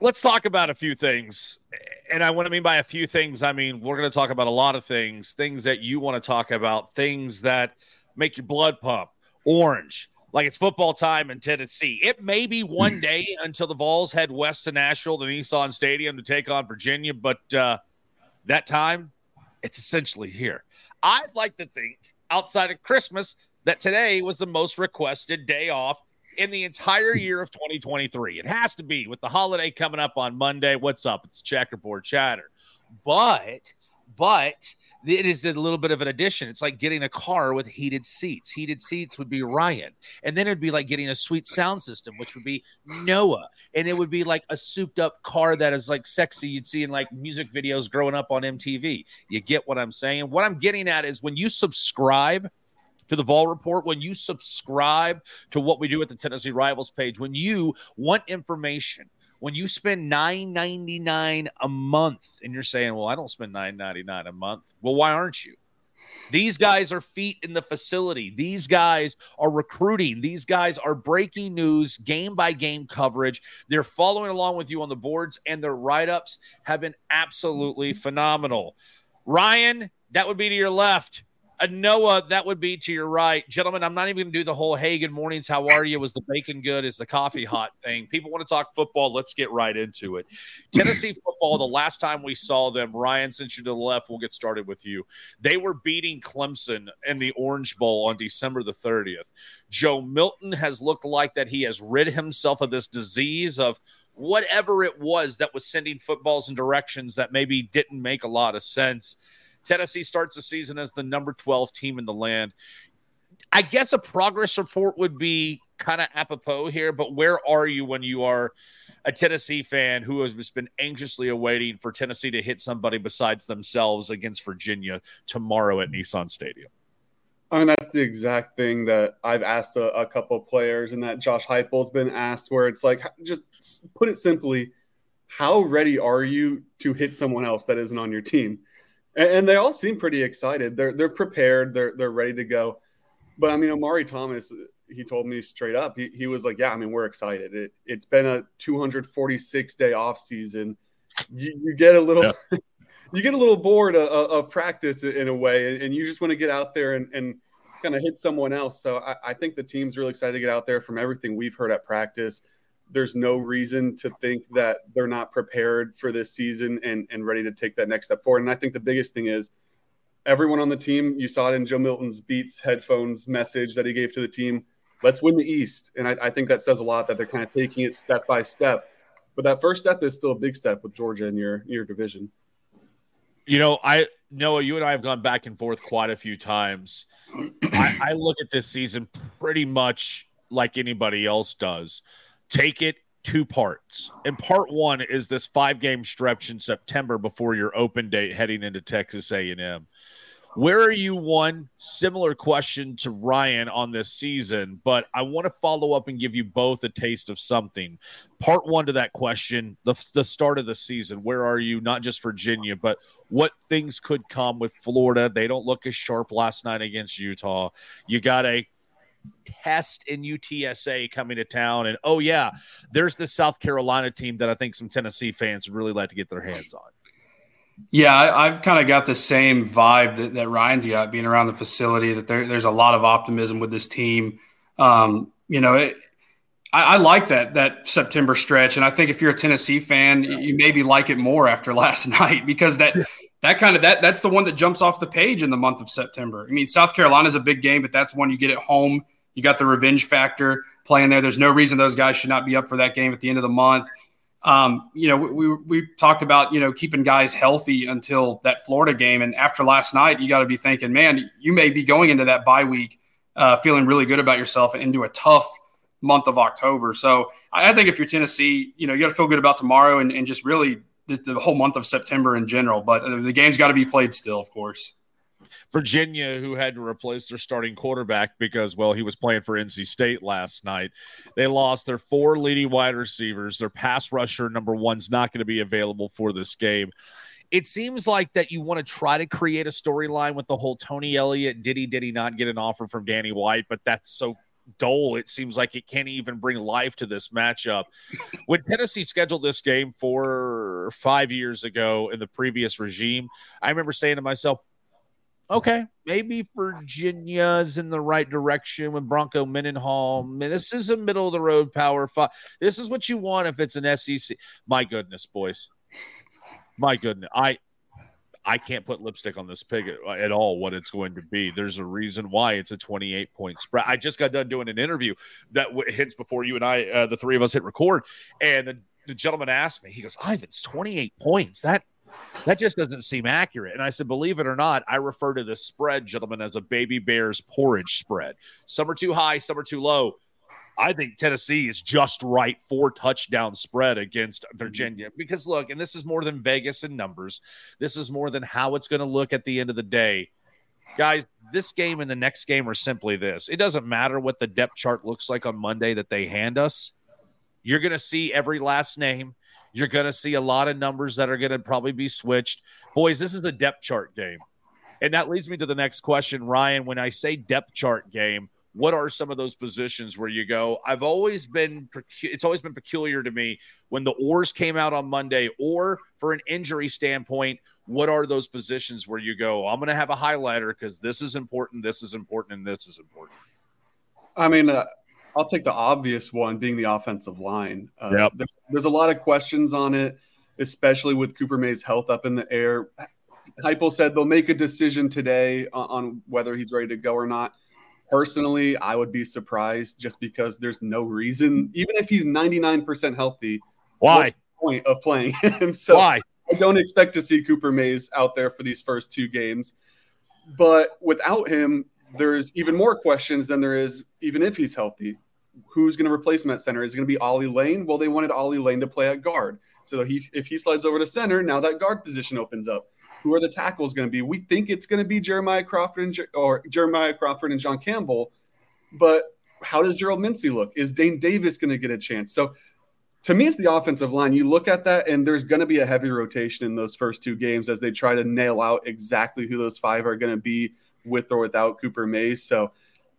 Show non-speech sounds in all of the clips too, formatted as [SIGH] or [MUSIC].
let's talk about a few things. And I want to mean by a few things, I mean we're going to talk about a lot of things, things that you want to talk about, things that make your blood pump orange, like it's football time in Tennessee. It may be one day until the Vols head west to Nashville to Nissan Stadium to take on Virginia, but uh, that time, it's essentially here. I'd like to think outside of Christmas that today was the most requested day off in the entire year of 2023. It has to be with the holiday coming up on Monday. What's up? It's checkerboard chatter. But, but it is a little bit of an addition. It's like getting a car with heated seats. Heated seats would be Ryan. And then it'd be like getting a sweet sound system, which would be Noah. And it would be like a souped up car that is like sexy you'd see in like music videos growing up on MTV. You get what I'm saying? What I'm getting at is when you subscribe to the Vol Report, when you subscribe to what we do at the Tennessee Rivals page, when you want information, when you spend nine ninety nine a month, and you're saying, "Well, I don't spend nine ninety nine a month." Well, why aren't you? These guys are feet in the facility. These guys are recruiting. These guys are breaking news, game by game coverage. They're following along with you on the boards, and their write ups have been absolutely phenomenal. Ryan, that would be to your left. Uh, Noah, that would be to your right. Gentlemen, I'm not even going to do the whole hey, good mornings, how are you? Was the bacon good? Is the coffee hot thing? People want to talk football. Let's get right into it. Tennessee [CLEARS THROAT] football, the last time we saw them, Ryan, since you're to the left, we'll get started with you. They were beating Clemson in the Orange Bowl on December the 30th. Joe Milton has looked like that he has rid himself of this disease of whatever it was that was sending footballs in directions that maybe didn't make a lot of sense. Tennessee starts the season as the number 12 team in the land. I guess a progress report would be kind of apropos here, but where are you when you are a Tennessee fan who has just been anxiously awaiting for Tennessee to hit somebody besides themselves against Virginia tomorrow at Nissan Stadium? I mean, that's the exact thing that I've asked a, a couple players and that Josh Heupel's been asked, where it's like, just put it simply, how ready are you to hit someone else that isn't on your team? And, and they all seem pretty excited. They're they're prepared. They're they're ready to go. But I mean, Omari Thomas, he told me straight up, he, he was like, "Yeah, I mean, we're excited. It, it's been a 246 day off season. You, you get a little." Yeah. [LAUGHS] you get a little bored of, of, practice in a way, and, and you just want to get out there and, and kind of hit someone else. So I, I, think the team's really excited to get out there from everything we've heard at practice there's no reason to think that they're not prepared for this season and, and ready to take that next step forward. And I think the biggest thing is everyone on the team, you saw it in Joe Milton's Beats headphones message that he gave to the team. Let's win the East. And I, I think that says a lot that they're kind of taking it step by step. But that first step is still a big step with Georgia in your your division. You know, I Noah, you and I have gone back and forth quite a few times. I, I look at this season pretty much like anybody else does take it two parts. And part one is this five game stretch in September before your open date heading into Texas A&M. Where are you? One similar question to Ryan on this season, but I want to follow up and give you both a taste of something. Part one to that question, the, the start of the season, where are you? Not just Virginia, but what things could come with Florida. They don't look as sharp last night against Utah. You got a test in UTSA coming to town. And oh, yeah, there's the South Carolina team that I think some Tennessee fans would really like to get their hands on. Yeah, I, have kind of got the same vibe that, that, Ryan's got being around the facility, that there, there's a lot of optimism with this team. Um, you know, it, I, I, like that that September stretch, and I think if you're a Tennessee fan, you maybe like it more after [LAUGHS] last night because that that kind of that that's the one that jumps off the page in the month of September. I mean, South Carolina's a big game, but that's one you get at home. You got the revenge factor playing there. There's no reason those guys should not be up for that game at the end of the month. Um, you know, we, we, we talked about you know keeping guys healthy until that Florida game, and after last night, you got to be thinking, man, you may be going into that bye week uh, feeling really good about yourself into a tough month of October. So I, I think if you're Tennessee, you know, you got to feel good about tomorrow and, and just really the, the whole month of September in general. But uh, the game's got to be played still, of course. Virginia, who had to replace their starting quarterback because, well, he was playing for NC State last night. They lost their four leading wide receivers. Their pass rusher, number one's not going to be available for this game. It seems like that you want to try to create a storyline with the whole Tony Elliott. Did he, did he not get an offer from Danny White? But that's so dull. It seems like it can't even bring life to this matchup. [LAUGHS] when Tennessee scheduled this game for five years ago in the previous regime, I remember saying to myself, okay, maybe Virginia's in the right direction with Bronco Mendenhall. This is a middle of the road power five. This is what you want if it's an SEC. My goodness, boys. My goodness. I I can't put lipstick on this pig at all what it's going to be. There's a reason why it's a 28 point spread. I just got done doing an interview that hits before you and I, uh, the three of us hit record. And the, the gentleman asked me, he goes, Ivens 28 points. That that just doesn't seem accurate. And I said, believe it or not, I refer to this spread, gentlemen, as a baby bear's porridge spread. Some are too high, some are too low. I think Tennessee is just right for touchdown spread against mhm. Virginia because look, and this is more than Vegas and numbers. This is more than how it's going to look at the end of the day. Guys, this game and the next game are simply this. It doesn't matter what the depth chart looks like on Monday that they hand us. You're going to see every last name. You're going to see a lot of numbers that are going to probably be switched. Boys, this is a depth chart game. And that leads me to the next question, Ryan. When I say depth chart game, what are some of those positions where you go i've always been it's always been peculiar to me when the oars came out on monday or for an injury standpoint what are those positions where you go i'm going to have a highlighter because this is important this is important and this is important i mean uh, i'll take the obvious one being the offensive line. Uh, yep. there's, there's a lot of questions on it especially with cooper mays health up in the air. Heupel said they'll make a decision today on, on whether he's ready to go or not Personally, I would be surprised just because there's no reason, even if he's 99% healthy. Why? point of playing [LAUGHS] him? so Why? I don't expect to see Cooper Mays out there for these first two games. But without him, there's even more questions than there is even if he's healthy. Who's going to replace him at center? Is it going to be Ollie Lane? Well, they wanted Ollie Lane to play at guard. So he, if he slides over to center, now that guard position opens up who are the tackles going to be? We think it's going to be Jeremiah Crawford and or Jeremiah Crawford and John Campbell, but how does Gerald Mincey look? Is Dayne Davis going to get a chance? So to me, it's the offensive line. You look at that, and there's going to be a heavy rotation in those first two games as they try to nail out exactly who those five are going to be with or without Cooper Mays. So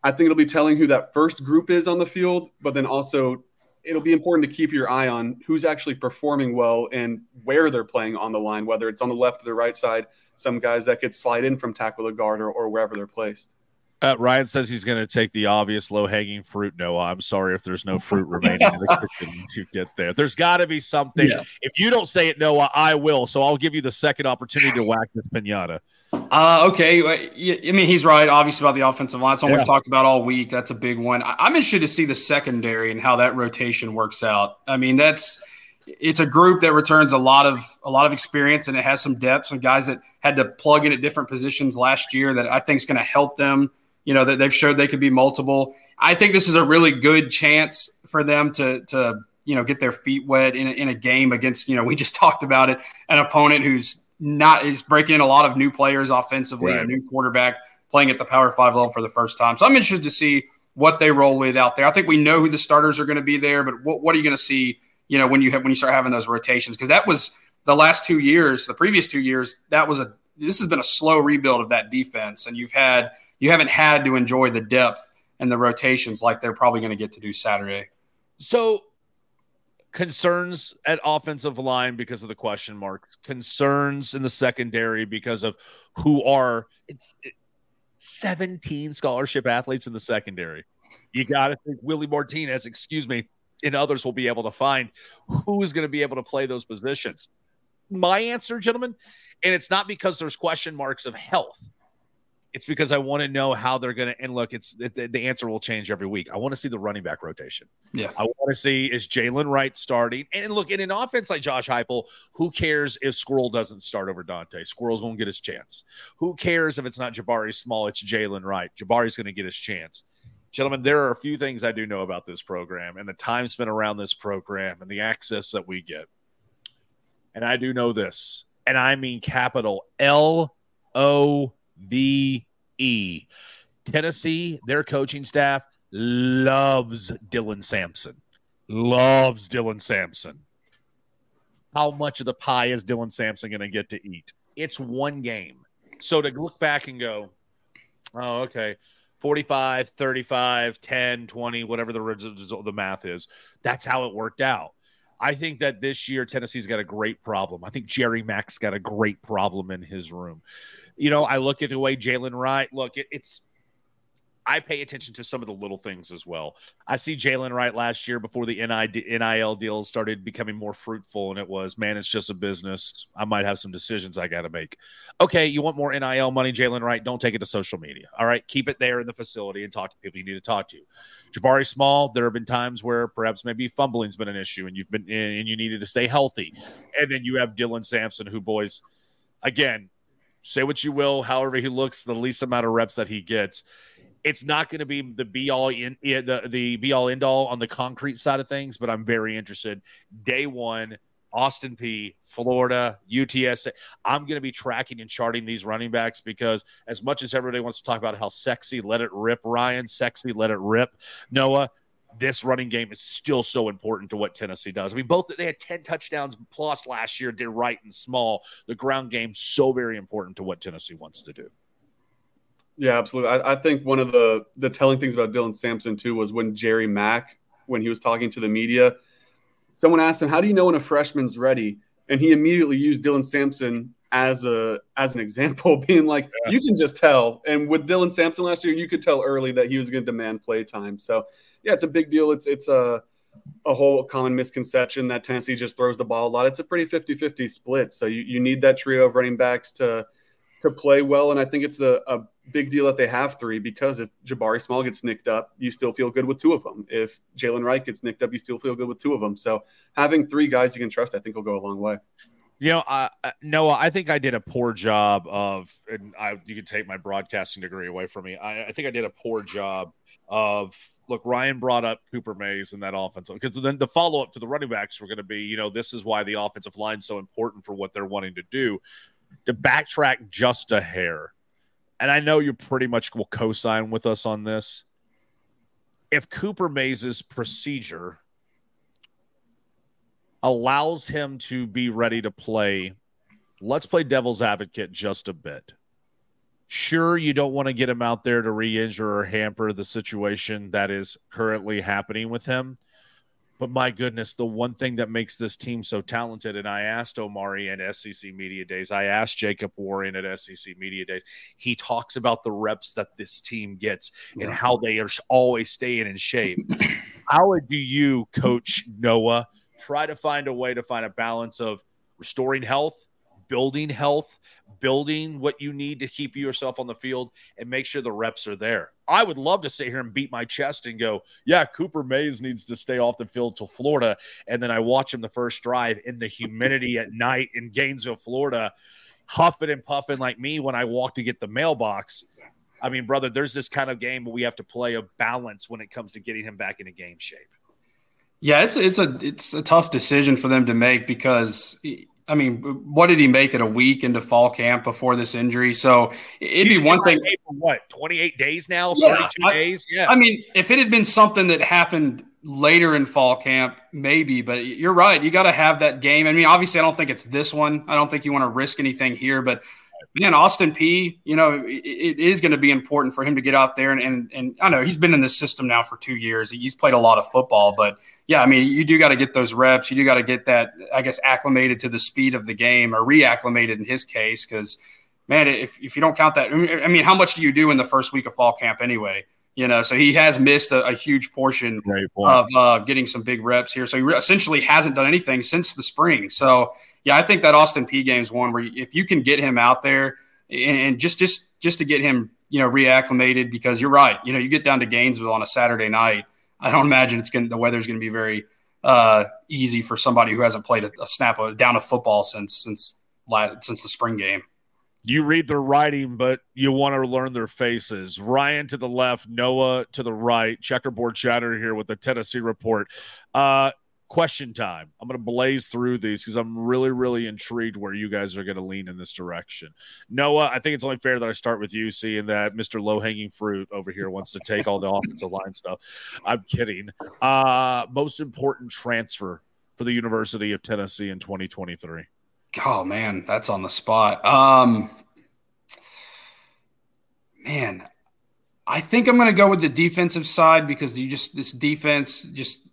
I think it'll be telling who that first group is on the field, but then also it'll be important to keep your eye on who's actually performing well and where they're playing on the line, whether it's on the left or the right side. Some guys that could slide in from tackle the guard or, or wherever they're placed. Uh, Ryan says he's going to take the obvious low hanging fruit. No, I'm sorry if there's no [LAUGHS] fruit remaining in the kitchen to get there. There's got to be something. Yeah. If you don't say it, Noah, I will. So I'll give you the second opportunity to whack this pinata. Uh, okay. I mean, he's right, obviously, about the offensive line. It's one yeah. we've talked about all week. That's a big one. I'm interested to see the secondary and how that rotation works out. I mean, that's it's a group that returns a lot of a lot of experience and it has some depth. Some guys that had to plug in at different positions last year that I think is going to help them you know that they've showed they could be multiple. I think this is a really good chance for them to to you know get their feet wet in a, in a game against you know we just [LAUGHS] talked about it an opponent who's not is breaking in a lot of new players offensively, right. a new quarterback playing at the Power Five level for the first time. So I'm interested to see what they roll with out there. I think we know who the starters are going to be there, but what, what are you going to see? You know when you have when you start having those rotations because that was the last two years, the previous two years, that was a this has been a slow rebuild of that defense, and you've had you haven't had to enjoy the depth and the rotations like they're probably going to get to do Saturday. So concerns at offensive line because of the question marks, concerns in the secondary because of who are it's 17 scholarship athletes in the secondary. You got to think Willie Martinez, excuse me, and others will be able to find who is going to be able to play those positions. My answer, gentlemen, and it's not because there's question marks of health. It's because I want to know how they're going to. And look, it's the, the answer will change every week. I want to see the running back rotation. Yeah, I want to see is Jaylen Wright starting. And look, in an offense like Josh Heupel, who cares if Squirrel doesn't start over Dante? Squirrel's going to get his chance. Who cares if it's not Jabari Small? It's Jaylen Wright. Jabari's going to get his chance. Gentlemen, there are a few things I do know about this program and the time spent around this program and the access that we get. And I do know this, and I mean capital L O V E. Tennessee, their coaching staff loves Dylan Sampson. Loves Dylan Sampson. How much of the pie is Dylan Sampson going to get to eat? It's one game. So to look back and go, oh, okay. 45, 35, 10, 20, whatever the, the math is. That's how it worked out. I think that this year Tennessee's got a great problem. I think Jerry Mack's got a great problem in his room. You know, I look at the way Jaylen Wright look. It, it's I pay attention to some of the little things as well. I see Jaylen Wright last year before the NIL deals started becoming more fruitful, and it was, man, it's just a business. I might have some decisions I got to make. Okay, you want more NIL money, Jaylen Wright? Don't take it to social media. All right, keep it there in the facility and talk to people you need to talk to. Jabari Small, there have been times where perhaps maybe fumbling's been an issue, and you've been and you needed to stay healthy, and then you have Dylan Sampson, who boys, again, say what you will, however he looks, the least amount of reps that he gets it's not going to be the be all in the the be all end all on the concrete side of things, but I'm very interested. Day one, Austin Peay, Florida, UTSA. I'm going to be tracking and charting these running backs because as much as everybody wants to talk about how sexy, let it rip, Ryan, sexy, let it rip, Noah. This running game is still so important to what Tennessee does. I mean, both they had 10 touchdowns plus last year, did right and small. The ground game so very important to what Tennessee wants to do. Yeah, absolutely. I, I, think one of the the telling things about Dylan Sampson too was when Jerry Mack, when he was talking to the media, someone asked him, "How do you know when a freshman's ready?" And he immediately used Dylan Sampson as a as an example, [LAUGHS] being like, yeah. "You can just tell." And with Dylan Sampson last year, you could tell early that he was going to demand play time. So, yeah, it's a big deal. It's it's a a whole common misconception that Tennessee just throws the ball a lot. It's a pretty 50-50 split. So you, you need that trio of running backs to to play well. And I think it's a, a big deal that they have three because if Jabari Small gets nicked up, you still feel good with two of them. If Jaylen Wright gets nicked up, you still feel good with two of them. So having three guys you can trust, I think, will go a long way. You know, uh, Noah, I think I did a poor job of, and I, you can take my broadcasting degree away from me. I, I think I did a poor job of look, Ryan brought up Cooper Mays and that offensive because then the follow up to the running backs were going to be, you know, this is why the offensive line is so important for what they're wanting to do to backtrack just a hair, and I know you pretty much will co sign with us on this. If Cooper Mays's procedure allows him to be ready to play, let's play devil's advocate just a bit. Sure, you don't want to get him out there to re injure or hamper the situation that is currently happening with him. But my goodness, the one thing that makes this team so talented, and I asked Omari at SEC Media Days, I asked Jacob Warren at SEC Media Days. He talks about the reps that this team gets and how they are always staying in shape. how do you, Coach Noah, try to find a way to find a balance of restoring health, building health, building what you need to keep yourself on the field, and make sure the reps are there? I would love to sit here and beat my chest and go, yeah, Cooper Mays needs to stay off the field till Florida. And then I watch him the first drive in the humidity at night in Gainesville, Florida, huffing and puffing like me when I walk to get the mailbox. I mean, brother, there's this kind of game where we have to play a balance when it comes to getting him back into game shape. Yeah, it's it's a it's a tough decision for them to make because I mean, what did he make it a week into fall camp before this injury? So it'd He's be one thing. what, 28 days now? Yeah, 32 I, days? Yeah. I mean, if it had been something that happened later in fall camp, maybe, but you're right. You got to have that game. I mean, obviously, I don't think it's this one. I don't think you want to risk anything here, but man, Austin Peay, you know, it, it is going to be important for him to get out there. And, and, and I know he's been in this system now for two years. He's played a lot of football, but yeah, I mean, you do got to get those reps. You do got to get that, I guess, acclimated to the speed of the game or reacclimated in his case. Cause man, if, if you don't count that, I mean, how much do you do in the first week of fall camp anyway? You know, so he has missed a, a huge portion of uh, getting some big reps here. So he re- essentially hasn't done anything since the spring. So, yeah, I think that Austin Peay game is one where if you can get him out there and just just just to get him you know reacclimated because you're right. You know, you get down to Gainesville on a Saturday night. I don't imagine it's going the weather's going to be very uh, easy for somebody who hasn't played a, a snap of, down of football since since since the spring game. You read their writing, but you want to learn their faces. Ryan to the left, Noah to the right. Checkerboard chatter here with the Tennessee report. Uh, question time. I'm going to blaze through these because I'm really, really intrigued where you guys are going to lean in this direction. Noah, I think it's only fair that I start with you, seeing that Mr. Low Hanging Fruit over here wants to take all the [LAUGHS] offensive line stuff. I'm kidding. Uh, most important transfer for the University of Tennessee in 2023. Oh man, that's on the spot. Um, man, I think I'm going to go with the defensive side because you just this defense just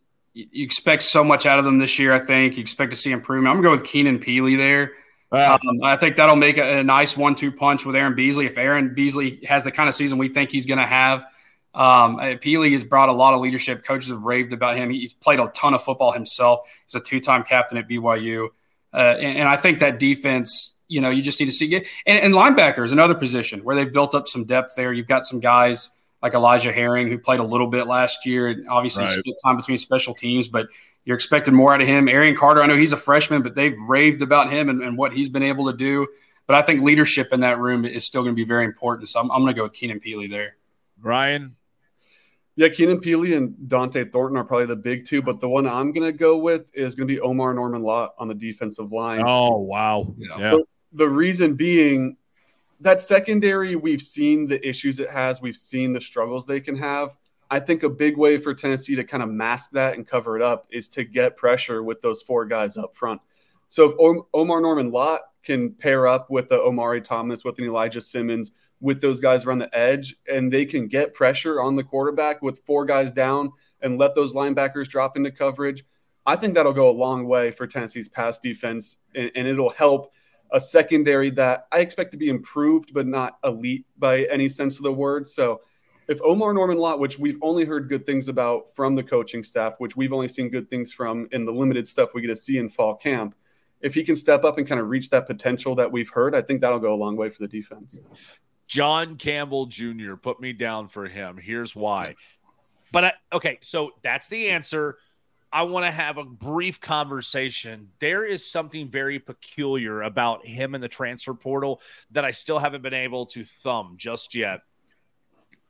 you expect so much out of them this year. I think you expect to see improvement. I'm going to go with Keenan Pili there. Um, I think that'll make a, a nice one-two punch with Aaron Beasley. If Aaron Beasley has the kind of season we think he's going to have, um, Pili has brought a lot of leadership. Coaches have raved about him. He's played a ton of football himself. He's a two-time captain at BYU, uh, and, and, I think that defense. You know, you just need to see. And, and linebacker is another position where they've built up some depth there. You've got some guys like Elijah Herring who played a little bit last year, and obviously right. split time between special teams, but you're expecting more out of him. Arion Carter, I know he's a freshman, but they've raved about him and, and what he's been able to do. But I think leadership in that room is still going to be very important. So I'm, I'm going to go with Keenan Pili there. Ryan. Yeah, Keenan Pili and Dont'e Thornton are probably the big two, but the one I'm going to go with is going to be Omarr Norman-Lott on the defensive line. Oh, wow. Yeah. The, the reason being that secondary, we've seen the issues it has, we've seen the struggles they can have. I think a big way for Tennessee to kind of mask that and cover it up is to get pressure with those four guys up front. So if Omarr Norman-Lott can pair up with the Omari Thomas, with an Elijah Simmons, with those guys around the edge, and they can get pressure on the quarterback with four guys down and let those linebackers drop into coverage, I think that'll go a long way for Tennessee's pass defense, and, and it'll help a secondary that I expect to be improved, but not elite by any sense of the word. So if Omarr Norman-Lott, which we've only heard good things about from the coaching staff, which we've only seen good things from in the limited stuff we get to see in fall camp, if he can step up and kind of reach that potential that we've heard, I think that'll go a long way for the defense. John Campbell Jr. put me down for him. Here's why. But I, okay, so that's the answer. I want to have a brief conversation. There is something very peculiar about him in the transfer portal that I still haven't been able to thumb just yet.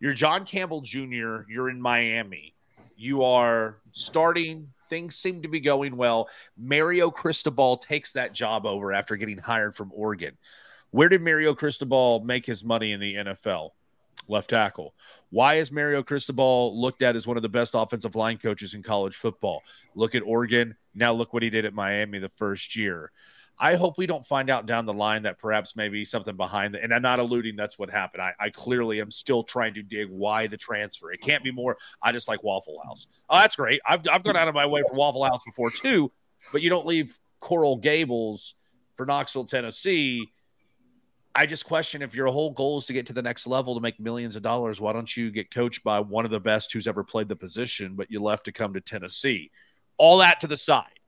You're John Campbell Jr., you're in Miami. You are starting, things seem to be going well. Mario Cristobal takes that job over after getting hired from Oregon. Where did Mario Cristobal make his money in the NFL? Left tackle. Why is Mario Cristobal looked at as one of the best offensive line coaches in college football? Look at Oregon. Now look what he did at Miami the first year. I hope we don't find out down the line that perhaps maybe something behind it. And I'm not alluding that's what happened. I, I, clearly am still trying to dig why the transfer. It can't be more. I just like Waffle House. Oh, that's great. I've, I've gone out of my way for Waffle House before too, but you don't leave Coral Gables for Knoxville, Tennessee. I just question if your whole goal is to get to the next level to make millions of dollars, why don't you get coached by one of the best who's ever played the position, but you left to come to Tennessee? All that to the side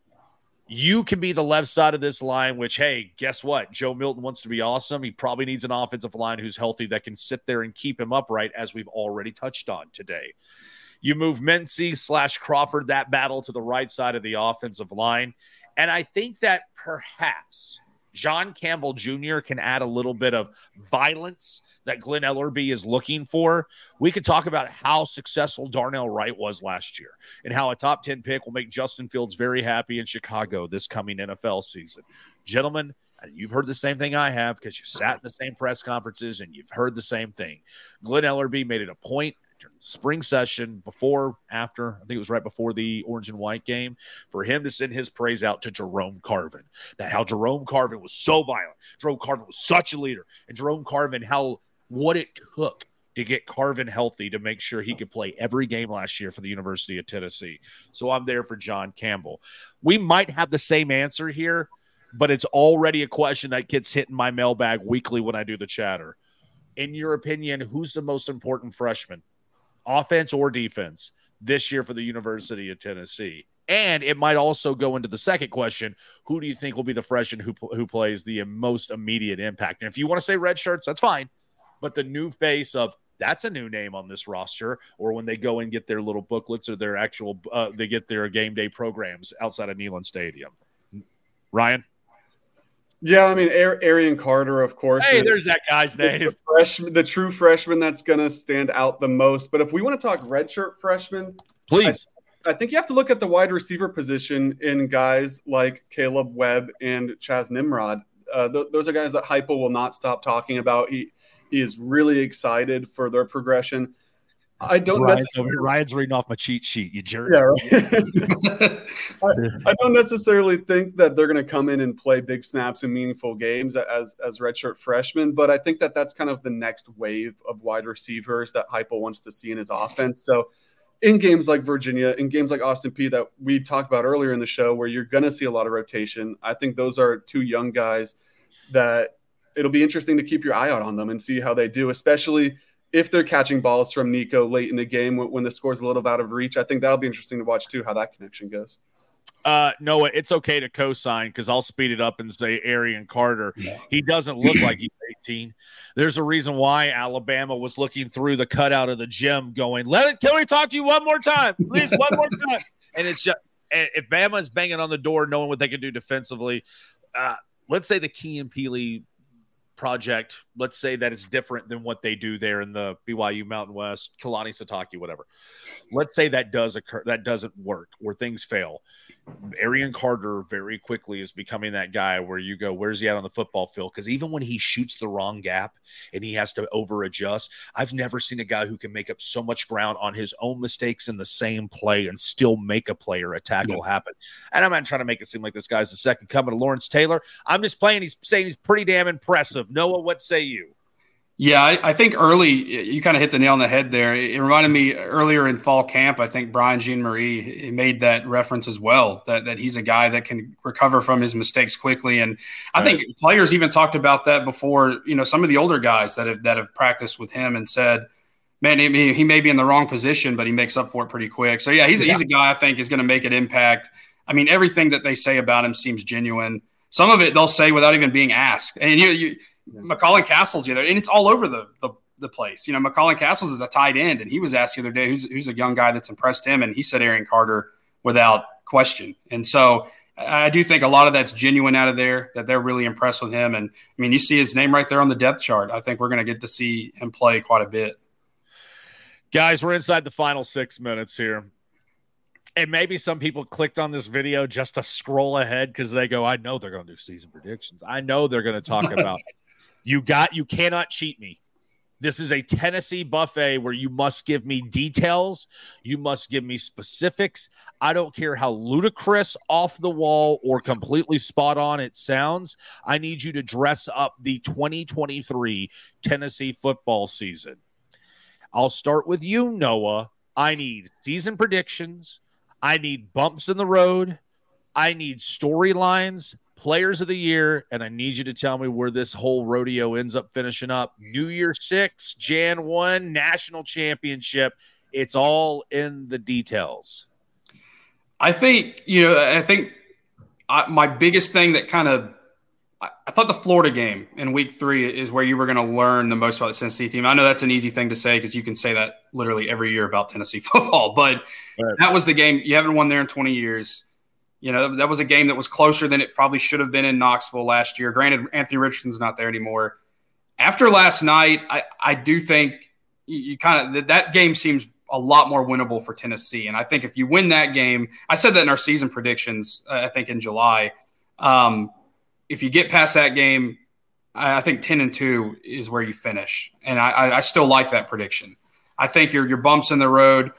you can be the left side of this line, which, hey, guess what? Joe Milton wants to be awesome. He probably needs an offensive line who's healthy that can sit there and keep him upright, as we've already touched on today. You move Mincey slash Crawford, that battle to the right side of the offensive line. And I think that perhaps John Campbell Jr. can add a little bit of violence that Glen Elarbee is looking for. We could talk about how successful Darnell Wright was last year and how a top 10 pick will make Justin Fields very happy in Chicago this coming NFL season. Gentlemen, you've heard the same thing I have because you sat in the same press conferences and you've heard the same thing. Glen Elarbee made it a point spring session before, after, I think it was right before the orange and white game, for him to send his praise out to Jerome Carvin. That how Jerome Carvin was so violent. Jerome Carvin was such a leader. And Jerome Carvin, how what it took to get Carvin healthy to make sure he could play every game last year for the University of Tennessee. So I'm there for John Campbell. We might have the same answer here, but it's already a question that gets hit in my mailbag weekly when I do the chatter. In your opinion, who's the most important freshman, offense or defense, this year for the University of Tennessee? And it might also go into the second question: Who do you think will be the freshman who who plays the most immediate impact? And if you want to say red shirts, that's fine but the new face of that's a new name on this roster or when they go and get their little booklets or their actual uh, they get their game day programs outside of Neyland Stadium. Ryan? Yeah, I mean, Arion Carter, of course. Hey, there's that guy's name. The, freshman, the true freshman that's going to stand out the most. But if we want to talk redshirt freshman, please. I, I, think you have to look at the wide receiver position in guys like Caleb Webb and Chas Nimrod. Uh, th- those are guys that Heupel will not stop talking about. He he is really excited for their progression. I don't Ryan's, necessarily. Ryan's reading off my cheat sheet. You jerk. Yeah, right. [LAUGHS] I, I don't necessarily think that they're going to come in and play big snaps in meaningful games as as redshirt freshmen, but I think that that's kind of the next wave of wide receivers that Heupel wants to see in his offense. So, in games like Virginia, in games like Austin Peay that we talked about earlier in the show, where you're going to see a lot of rotation, I think those are two young guys that it'll be interesting to keep your eye out on them and see how they do, especially if they're catching balls from Nico late in the game when, when the score's a little out of reach. I think that'll be interesting to watch too, how that connection goes. Uh, Noah, it's okay to co-sign because I'll speed it up and say Arion Carter. He doesn't look like he's 18. There's a reason why Alabama was looking through the cutout of the gym, going, "Let it. Can we talk to you one more time, please? One more time." [LAUGHS] And it's just and if Bama is banging on the door, knowing what they can do defensively, uh, let's say the Keenan Pili project, let's say that it's different than what they do there in the BYU Mountain West, Kalani Sitake, whatever. Let's say that does occur, that doesn't work, or things fail. Arion Carter very quickly is becoming that guy where you go, where's he at on the football field? Because even when he shoots the wrong gap and he has to over adjust, I've never seen a guy who can make up so much ground on his own mistakes in the same play and still make a play or a tackle yeah. happen. And I'm not trying to make it seem like this guy's the second coming of Lawrence Taylor. I'm just playing, he's saying he's pretty damn impressive. Noah, what say you? Yeah, I, I, think early you kind of hit the nail on the head there. It, it reminded me earlier in fall camp. I think Brian Jean Marie made that reference as well. That that he's a guy that can recover from his mistakes quickly, and I right. think players even talked about that before. You know, some of the older guys that have that have practiced with him and said, "Man, he, he may be in the wrong position, but he makes up for it pretty quick." So yeah, he's yeah. he's a guy I think is going to make an impact. I mean, everything that they say about him seems genuine. Some of it they'll say without even being asked, and you you McCallan Castles the other, and it's all over the, the the place. You know, McCallan Castles is a tight end, and he was asked the other day who's who's a young guy that's impressed him, and he said Arion Carter without question. And so I do think a lot of that's genuine out of there that they're really impressed with him. And I mean, you see his name right there on the depth chart. I think we're going to get to see him play quite a bit. Guys, we're inside the final six minutes here. And maybe some people clicked on this video just to scroll ahead because they go, I know they're going to do season predictions. I know they're going to talk [LAUGHS] about you got you cannot cheat me. This is a Tennessee buffet where you must give me details. You must give me specifics. I don't care how ludicrous, off the wall, or completely spot on it sounds. I need you to dress up the 2023 Tennessee football season. I'll start with you, Noah. I need season predictions. I need bumps in the road. I need storylines players of the year, and I need you to tell me where this whole rodeo ends up finishing up. New Year six, Jan one, national championship. It's all in the details. I think, you know, I think I, my biggest thing that kind of I thought the Florida game in week three is where you were going to learn the most about the Tennessee team. I know that's an easy thing to say because you can say that literally every year about Tennessee [LAUGHS] football, but right. that was the game. You haven't won there in 20 years. You know, that was a game that was closer than it probably should have been in Knoxville last year. Granted, Anthony Richardson's not there anymore. After last night, I, I do think you, you kind of that game seems a lot more winnable for Tennessee. And I think if you win that game, I said that in our season predictions, uh, I think in July. Um, if you get past that game, I, I, think 10 and 2 is where you finish. And I, I still like that prediction. I think your, your bumps in the road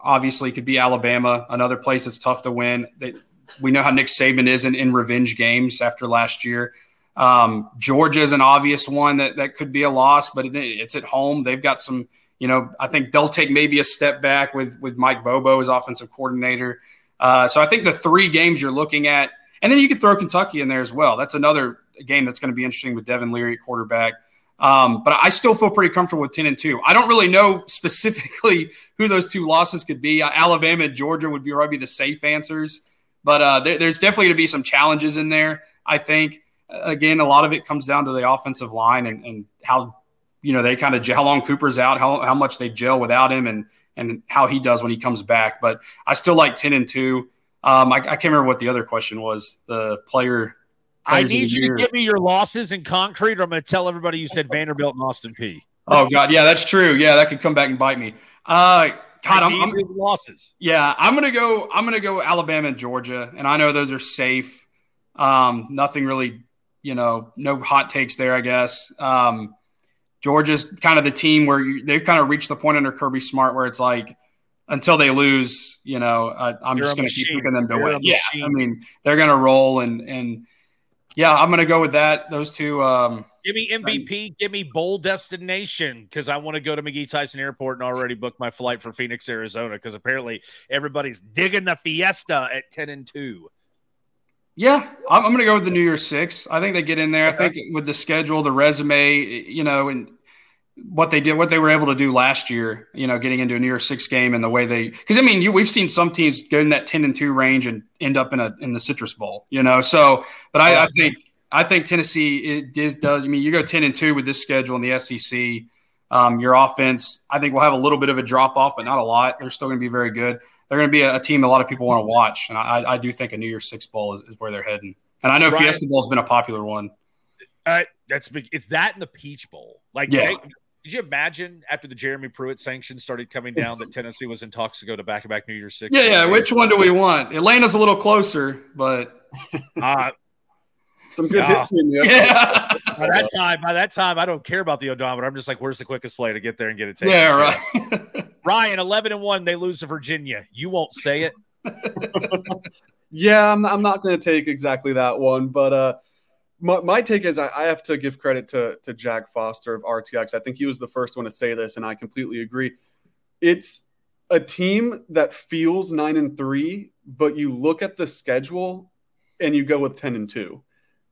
obviously could be Alabama, another place that's tough to win. They, we know how Nick Saban is in, in revenge games after last year. Um, Georgia is an obvious one that, that could be a loss, but it, it's at home. They've got some, you know, I think they'll take maybe a step back with with Mike Bobo as offensive coordinator. Uh, so I think the three games you're looking at, and then you could throw Kentucky in there as well. That's another game that's going to be interesting with Devin Leary at quarterback. Um, but I still feel pretty comfortable with 10 and 2. I don't really know [LAUGHS] specifically who those two losses could be. Uh, Alabama and Georgia would be probably the safe answers. But uh, there, there's definitely going to be some challenges in there. I think again, a lot of it comes down to the offensive line and, and how you know they kind of how long Cooper's out, how how much they gel without him, and and how he does when he comes back. But I still like ten and two. Um, I, I can't remember what the other question was. The player. I need you year. to give me your losses in concrete, or I'm going to tell everybody you said Vanderbilt and Austin Peay. Oh God, yeah, that's true. Yeah, that could come back and bite me. Uh, God, I'm, I'm losses. Yeah, I'm gonna go. I'm gonna go Alabama and Georgia, and I know those are safe. Um, nothing really, you know, no hot takes there. I guess. Um, Georgia's kind of the team where you, they've kind of reached the point under Kirby Smart where it's like until they lose, you know, I, am just going to keep picking them to You're win. Yeah, I mean they're going to roll and and yeah, I'm going to go with that. Those two. Um, give me MVP. give me bowl destination because I want to go to McGee Tyson Airport and already booked my flight for Phoenix, Arizona because apparently everybody's digging the Fiesta at ten and two. Yeah, I'm, I'm going to go with the New Year's Six. I think they get in there. Okay. I think with the schedule, the resume, you know, and what they did, what they were able to do last year, you know, getting into a New Year's Six game and the way they, because I mean, you, we've seen some teams go in that ten and two range and end up in a in the Citrus Bowl, you know. So, but I, I think I think Tennessee it is, does. I mean, you go ten and two with this schedule in the SEC. Um, your offense, I think, will have a little bit of a drop off, but not a lot. They're still going to be very good they're going to be a, a, team a lot of people want to watch. And I, I do think a New Year's Six Bowl is, is where they're heading. And I know. Fiesta Bowl has been a popular one. Uh, that's big. It's that in the Peach Bowl. Like, yeah. They, did you imagine after the Jeremy Pruitt sanctions started coming down that Tennessee was in talks to go to back to back New Year's Six? Yeah, yeah. Which one do we want? Atlanta's a little closer, but [LAUGHS] uh, some good history in the yeah. [LAUGHS] by that time, by that time, I don't care about the odometer. I'm just like, where's the quickest play to get there and get it taken? Yeah, right. [LAUGHS] Ryan, 11 and one, they lose to Virginia. You won't say it. [LAUGHS] yeah, I'm, I'm not going to take exactly that one, but uh, my, my take is I, I, have to give credit to to Jack Foster of RTX. I think he was the first one to say this, and I completely agree. It's a team that feels nine and three, but you look at the schedule and you go with ten and two,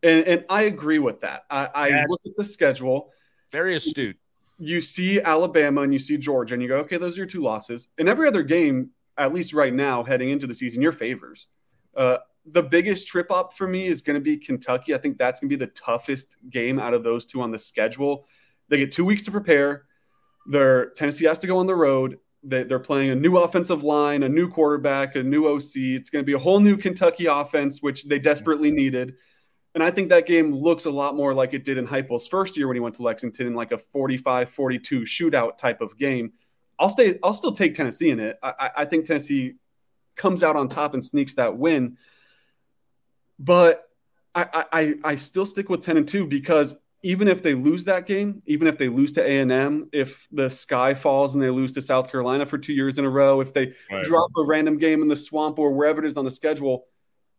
and and I agree with that. I, I look at the schedule. Very astute you see Alabama and you see Georgia, and you go, okay, those are your two losses. And every other game, at least right now, heading into the season, your favors. Uh, the biggest trip up for me is going to be Kentucky. I think that's going to be the toughest game out of those two on the schedule. They get two weeks to prepare. Their Tennessee has to go on the road. They, they're playing a new offensive line, a new quarterback, a new OC. It's going to be a whole new Kentucky offense, which they desperately needed. And I think that game looks a lot more like it did in Heupel's first year when he went to Lexington in like a 45-42 shootout type of game. I'll stay. I'll still take Tennessee in it. I, I think Tennessee comes out on top and sneaks that win. But I, I, I still stick with 10 and 2 because even if they lose that game, even if they lose to A&M, if the sky falls and they lose to South Carolina for two years in a row, if they right. drop a random game in the swamp or wherever it is on the schedule –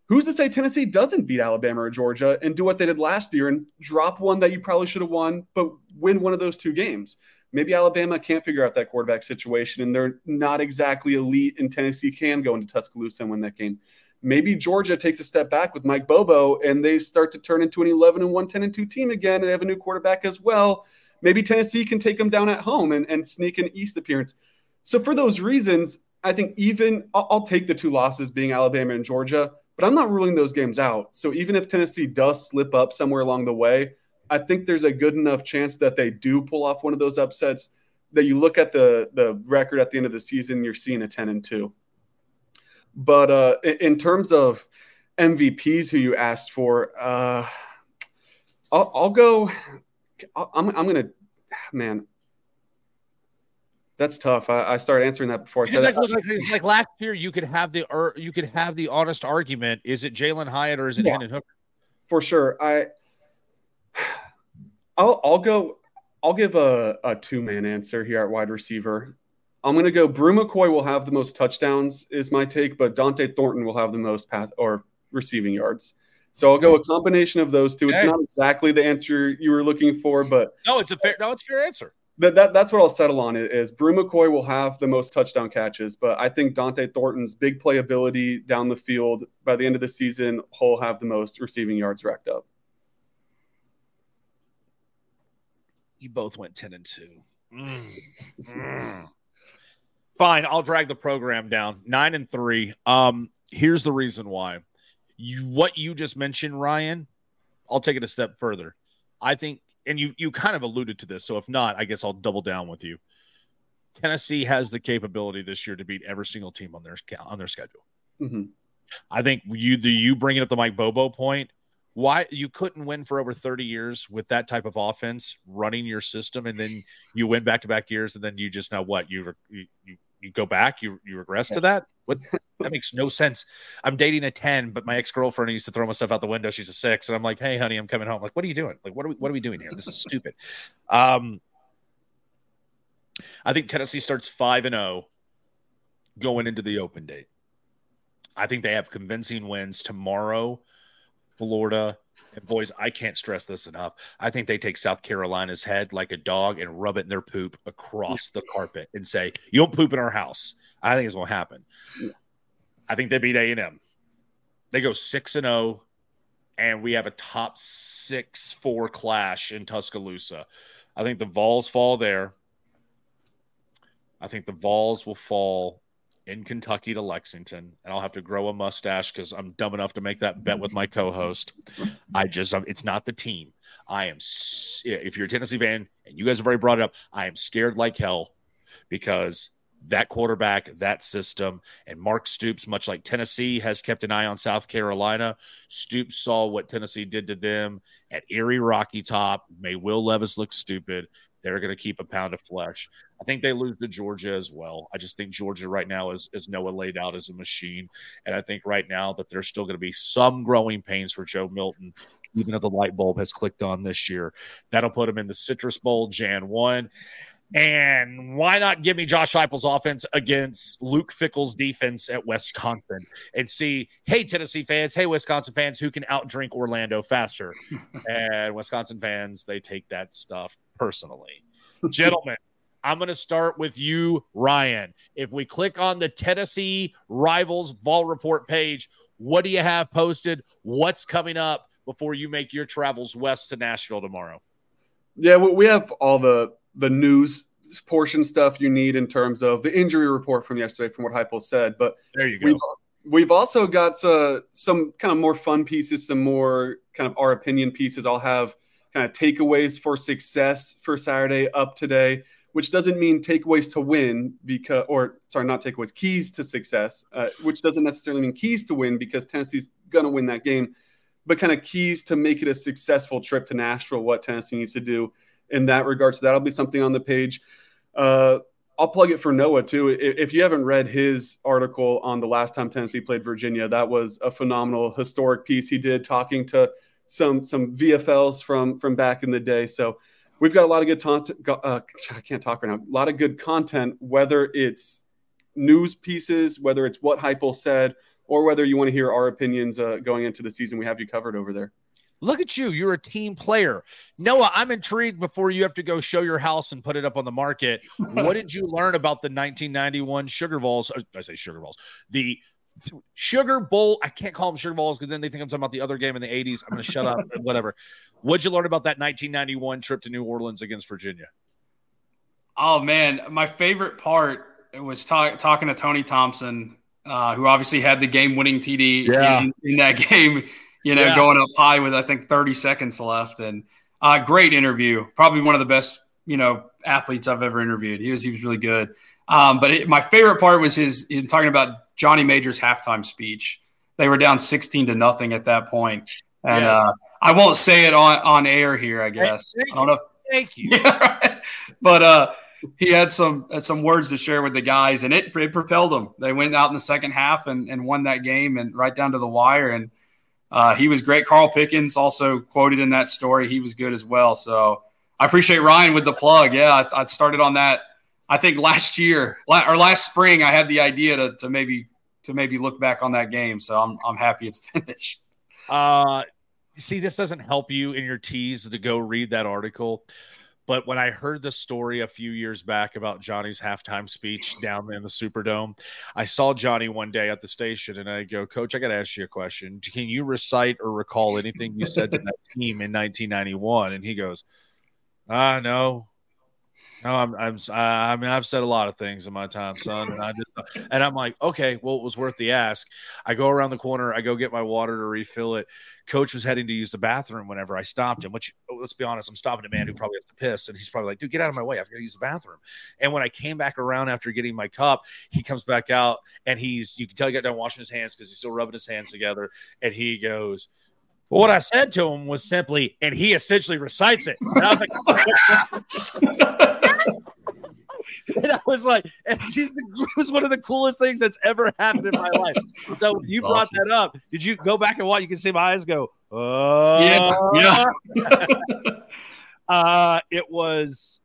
who's to say Tennessee doesn't beat Alabama or Georgia and do what they did last year and drop one that you probably should have won, but win one of those two games? Maybe Alabama can't figure out that quarterback situation and they're not exactly elite, and Tennessee can go into Tuscaloosa and win that game. Maybe Georgia takes a step back with Mike Bobo and they start to turn into an 11 and 1, 10 and 2 team again. They have a new quarterback as well. Maybe Tennessee can take them down at home and, and sneak an East appearance. So, for those reasons, I think even I'll, I'll take the two losses being Alabama and Georgia but I'm not ruling those games out. So even if Tennessee does slip up somewhere along the way, I think there's a good enough chance that they do pull off one of those upsets that you look at the the record at the end of the season, you're seeing a 10 and 2. But uh, in terms of MVPs who you asked for, uh, I'll, I'll go. I'm, I'm going to, man, that's tough. I, I started answering that before. I said like, it's like last year. You could have the er, you could have the honest argument: is it Jalin Hyatt or is it yeah, Hendon Hooker? For sure. I I'll I'll go. I'll give a, a two man answer here at wide receiver. I'm going to go. Bru McCoy will have the most touchdowns, is my take, but Dont'e Thornton will have the most path or receiving yards. So I'll go a combination of those two. It's not exactly the answer you were looking for, but no, it's a fair. No, it's a fair answer that, that that's what I'll settle on is Bru McCoy will have the most touchdown catches, but I think Dont'e Thornton's big playability down the field by the end of the season, he'll have the most receiving yards racked up. You both went 10 and 2. Mm. Mm. Fine, I'll drag the program down. 9 and 3. Um here's the reason why. You what you just mentioned, Ryan, I'll take it a step further. I think and you you kind of alluded to this. So if not, I guess I'll double down with you. Tennessee has the capability this year to beat every single team on their on their schedule. Mm-hmm. I think you the you bringing up the Mike Bobo point. Why you couldn't win for over 30 years with that type of offense running your system, and then you win back to back years, and then you just now what you you you go back, you you regress yeah. to that. What [LAUGHS] that makes no sense. I'm dating a 10, but my ex girlfriend used to throw my stuff out the window. She's a six, and I'm like, hey, honey, I'm coming home. Like, what are you doing? Like, what are we what are we doing here? This is stupid. Um, I think Tennessee starts 5 and 0 going into the open date. I think they have convincing wins tomorrow, Florida. And boys, I can't stress this enough. I think they take South Carolina's head like a dog and rub it in their poop across the carpet and say, "You don't poop in our house." I think it's going to happen. I think they beat A and M. They go six and zero, oh, and we have a top six four clash in Tuscaloosa. I think the Vols fall there. I think the Vols will fall in Kentucky to Lexington, and I'll have to grow a mustache because I'm dumb enough to make that bet with my co-host. I just, it's not the team. I am. If you're a Tennessee fan, and you guys have already brought it up, I am scared like hell because that quarterback, that system, and Mark Stoops, much like Tennessee has kept an eye on South Carolina. Stoops saw what Tennessee did to them at Erie Rocky Top, made Will Levis look stupid. They're going to keep a pound of flesh. I think they lose to Georgia as well. I just think Georgia right now is, is Noah laid out as a machine. And I think right now that there's still going to be some growing pains for Joe Milton, even if the light bulb has clicked on this year. That'll put him in the Citrus Bowl Jan 1. And why not give me Josh Heupel's offense against Luke Fickell's defense at Wisconsin and see, hey, Tennessee fans, hey, Wisconsin fans, who can outdrink Orlando faster? [LAUGHS] and Wisconsin fans, they take that stuff personally. Gentlemen, I'm going to start with you, Ryan. If we click on the Tennessee Rivals Vol Report page, what do you have posted? What's coming up before you make your travels west to Nashville tomorrow? Yeah, we have all the the news portion stuff you need in terms of the injury report from yesterday, from what Heupel said. But there you go. We've, we've also got uh, some kind of more fun pieces, some more kind of our opinion pieces. I'll have kind of takeaways for success for Saturday up today, which doesn't mean takeaways to win because, or sorry, not takeaways, keys to success, uh, which doesn't necessarily mean keys to win because Tennessee's going to win that game, but kind of keys to make it a successful trip to Nashville, what Tennessee needs to do in that regard. So that'll be something on the page. Uh, I'll plug it for Noah too. If you haven't read his article on the last time Tennessee played Virginia, that was a phenomenal historic piece he did talking to some some VFLs from from back in the day. So we've got a lot of good content. Uh, I can't talk right now. A lot of good content, whether it's news pieces, whether it's what Heupel said, or whether you want to hear our opinions uh, going into the season. We have you covered over there. Look at you. You're a team player. Noah, I'm intrigued before you have to go show your house and put it up on the market. what did you learn about the 1991 Sugar Bowls? I say Sugar Bowls. The Sugar Bowl. I can't call them Sugar Bowls because then they think I'm talking about the other game in the 80s. I'm going to shut up whatever. What'd you learn about that 1991 trip to New Orleans against Virginia? Oh, man. My favorite part was talk, talking to Tony Thompson, uh, who obviously had the game winning TD yeah. in, in that [LAUGHS] game you know, yeah. going up high with I think 30 seconds left. And uh, great interview. Probably one of the best, you know, athletes I've ever interviewed. He was he was really good. Um, but it, my favorite part was his him talking about Johnny Majors' halftime speech. They were down 16 to nothing at that. And yeah. uh, I won't say it on, on air here, I guess. I don't know. If, Thank you. [LAUGHS] Yeah, right. But uh, he had some had some words to share with the guys, and it, it propelled them. They went out in the second half and, and won that game and right down to the wire. And uh, he was great. Carl Pickens also quoted in that story. He was good as well. So I appreciate Ryan with the plug. Yeah, I, I started on that. I think last year or last spring, I had the idea to, to maybe to maybe look back on that game. So I'm I'm happy it's [LAUGHS] finished. Uh, see, this doesn't help you in your tease to go read that article. But when I heard the story a few years back about Johnny's halftime speech down in the Superdome, I saw Johnny one day at the station and I go, Coach, I got to ask you a question. Can you recite or recall anything you said to that [LAUGHS] team in 1991? And he goes, Ah, no, no, I'm, I'm, I mean, I've said a lot of things in my time, son, and I just, [LAUGHS] and I'm like, okay, well, it was worth the ask. I go around the corner, I go get my water to refill it. Coach was heading to use the bathroom whenever I stopped him. Which, oh, let's be honest, I'm stopping a man who probably has to piss, and he's probably like, dude, get out of my way, I've got to use the bathroom. And when I came back around after getting my cup, he comes back out, and he's, you can tell he got done washing his hands because he's still rubbing his hands together, and he goes what I said to him was simply, and he essentially recites it. [LAUGHS] [LAUGHS] And I was like, and I was it was one of the coolest things that's ever happened in my life. So you brought awesome. that up. Did you go back and watch? You can see my eyes go, oh, yeah, yeah. [LAUGHS] uh, it was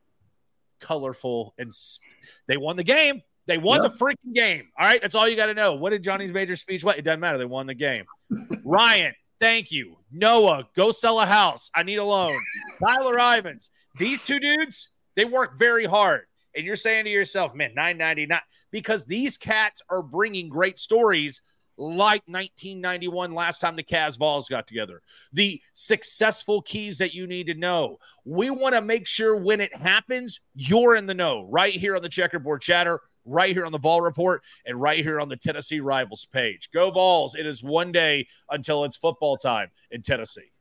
colorful, and sp- they won the game. They won the freaking game. All right, that's all you got to know. What did Johnny's major speech? What? It doesn't matter. They won the game. [LAUGHS] Ryan, thank you. Noah, go sell a house. I need a loan. Tyler Ivens. These two dudes, they work very hard. And you're saying to yourself, man, 999 because these cats are bringing great stories like 1991 last time the Cavs Vols got together. The successful keys that you need to know. We want to make sure when it happens, you're in the know right here on the checkerboard chatter, right here on the Vol Report, and right here on the Tennessee Rivals page. Go Vols. It is one day until it's football time in Tennessee.